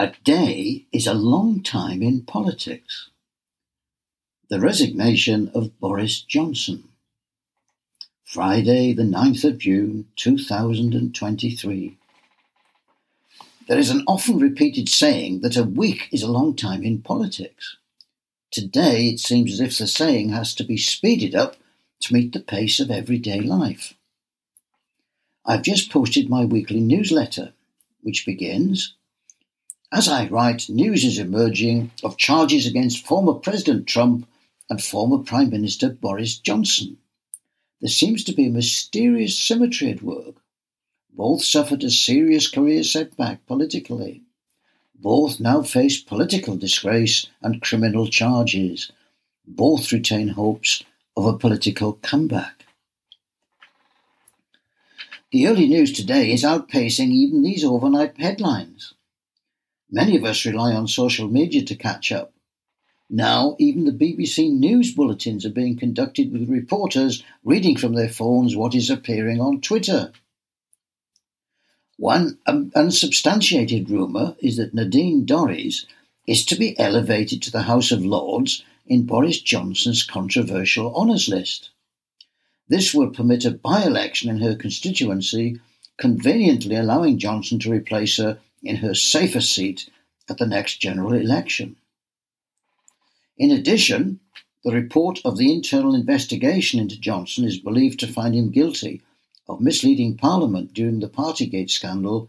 A day is a long time in politics. The resignation of Boris Johnson. Friday, the 9th of June, 2023. There is an often repeated saying that a week is a long time in politics. Today, it seems as if the saying has to be speeded up to meet the pace of everyday life. I've just posted my weekly newsletter, which begins as I write, news is emerging of charges against former President Trump and former Prime Minister Boris Johnson. There seems to be a mysterious symmetry at work. Both suffered a serious career setback politically. Both now face political disgrace and criminal charges. Both retain hopes of a political comeback. The early news today is outpacing even these overnight headlines. Many of us rely on social media to catch up. Now, even the BBC news bulletins are being conducted with reporters reading from their phones what is appearing on Twitter. One um, unsubstantiated rumour is that Nadine Dorries is to be elevated to the House of Lords in Boris Johnson's controversial honours list. This will permit a by election in her constituency, conveniently allowing Johnson to replace her in her safer seat at the next general election. In addition, the report of the internal investigation into Johnson is believed to find him guilty of misleading Parliament during the Partygate scandal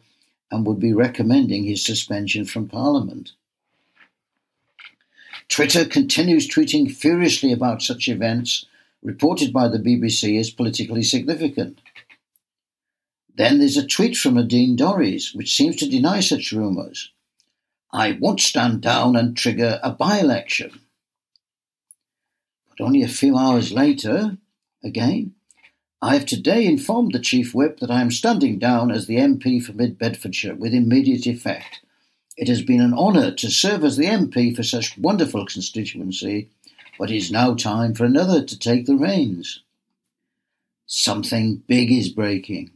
and would be recommending his suspension from Parliament. Twitter continues tweeting furiously about such events reported by the BBC as politically significant. Then there's a tweet from Nadine Dorries, which seems to deny such rumours. I won't stand down and trigger a by election. But only a few hours later, again, I have today informed the Chief Whip that I am standing down as the MP for Mid Bedfordshire with immediate effect. It has been an honour to serve as the MP for such wonderful constituency, but it is now time for another to take the reins. Something big is breaking.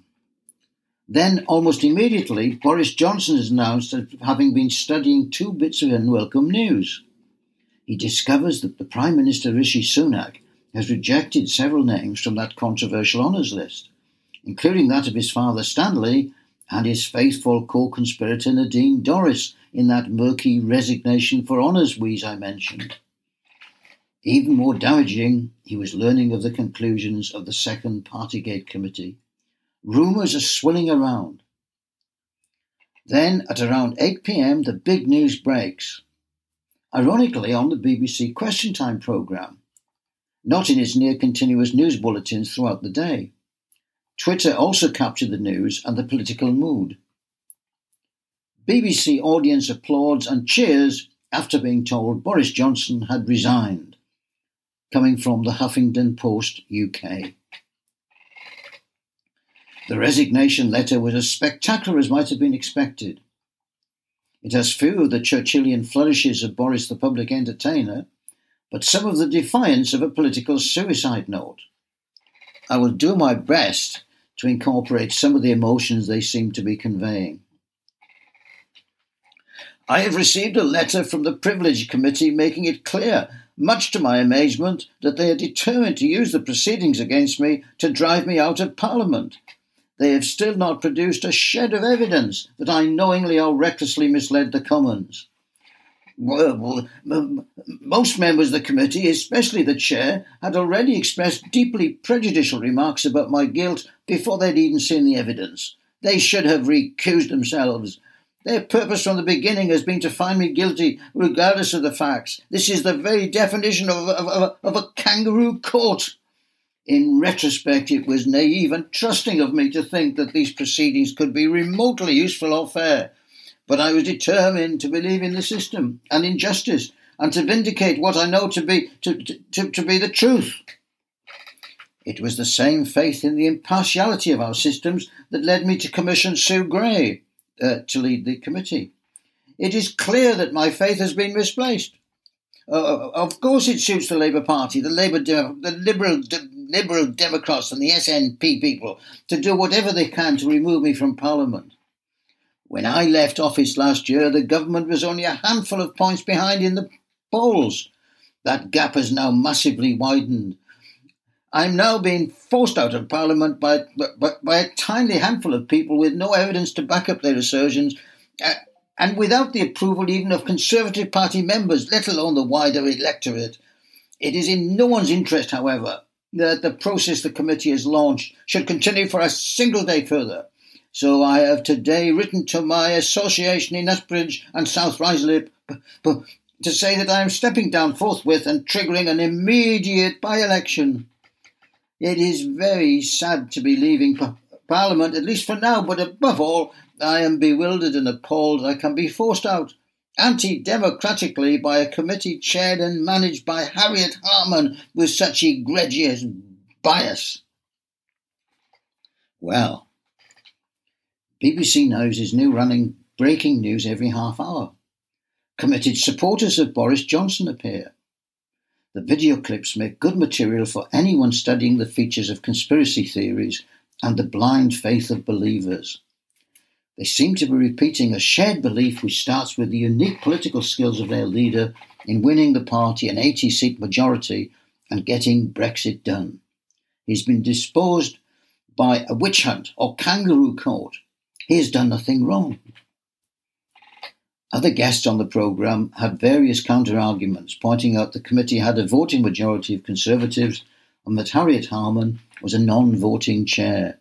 Then, almost immediately, Boris Johnson is announced as having been studying two bits of unwelcome news. He discovers that the Prime Minister Rishi Sunak has rejected several names from that controversial honours list, including that of his father Stanley and his faithful co conspirator Nadine Dorries in that murky resignation for honours wheeze I mentioned. Even more damaging, he was learning of the conclusions of the second Partygate committee Rumours are swirling around. Then, at around 8 pm, the big news breaks. Ironically, on the BBC Question Time programme, not in its near continuous news bulletins throughout the day. Twitter also captured the news and the political mood. BBC audience applauds and cheers after being told Boris Johnson had resigned, coming from the Huffington Post UK. The resignation letter was as spectacular as might have been expected. It has few of the Churchillian flourishes of Boris the public entertainer, but some of the defiance of a political suicide note. I will do my best to incorporate some of the emotions they seem to be conveying. I have received a letter from the Privilege Committee making it clear, much to my amazement, that they are determined to use the proceedings against me to drive me out of Parliament they have still not produced a shred of evidence that I knowingly or recklessly misled the Commons. Well, most members of the committee, especially the chair, had already expressed deeply prejudicial remarks about my guilt before they'd even seen the evidence. They should have recused themselves. Their purpose from the beginning has been to find me guilty, regardless of the facts. This is the very definition of, of, of, of a kangaroo court. In retrospect, it was naive and trusting of me to think that these proceedings could be remotely useful or fair. But I was determined to believe in the system and in justice and to vindicate what I know to be, to, to, to be the truth. It was the same faith in the impartiality of our systems that led me to commission Sue Gray uh, to lead the committee. It is clear that my faith has been misplaced. Uh, of course, it suits the Labour Party, the Labour, the Liberal, Liberal Democrats, and the SNP people to do whatever they can to remove me from Parliament. When I left office last year, the government was only a handful of points behind in the polls. That gap has now massively widened. I'm now being forced out of Parliament by, by, by a tiny handful of people with no evidence to back up their assertions, uh, and without the approval even of Conservative Party members, let alone the wider electorate. It is in no one's interest, however, that the process the committee has launched should continue for a single day further. So I have today written to my association in Uxbridge and South Ruislip to say that I am stepping down forthwith and triggering an immediate by election. It is very sad to be leaving Parliament, at least for now, but above all, I am bewildered and appalled I can be forced out anti democratically by a committee chaired and managed by Harriet Harman with such egregious bias. Well, BBC News is now running breaking news every half hour. Committed supporters of Boris Johnson appear. The video clips make good material for anyone studying the features of conspiracy theories and the blind faith of believers. They seem to be repeating a shared belief which starts with the unique political skills of their leader in winning the party an 80 seat majority and getting Brexit done. He's been disposed by a witch hunt or kangaroo court. He has done nothing wrong. Other guests on the programme had various counter arguments, pointing out the committee had a voting majority of Conservatives and that Harriet Harman was a non voting chair.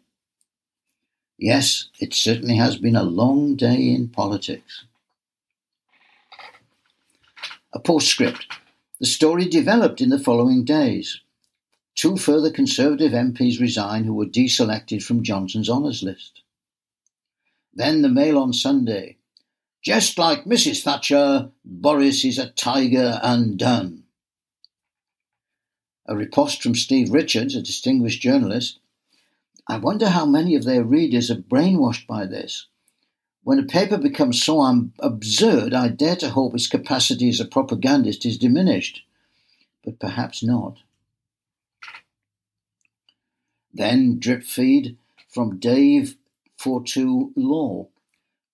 Yes, it certainly has been a long day in politics. A postscript. The story developed in the following days. Two further Conservative MPs resigned who were deselected from Johnson's honours list. Then the Mail on Sunday. Just like Mrs. Thatcher, Boris is a tiger and undone. A riposte from Steve Richards, a distinguished journalist. I wonder how many of their readers are brainwashed by this. When a paper becomes so absurd, I dare to hope its capacity as a propagandist is diminished. But perhaps not. Then drip feed from Dave Fortune Law.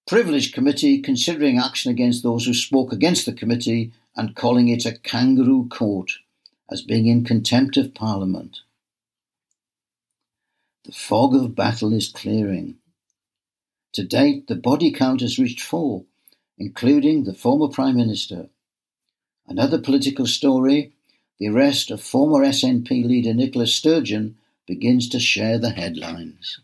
Privilege Committee considering action against those who spoke against the committee and calling it a kangaroo court as being in contempt of Parliament. The fog of battle is clearing. To date, the body count has reached four, including the former Prime Minister. Another political story the arrest of former SNP leader Nicola Sturgeon begins to share the headlines.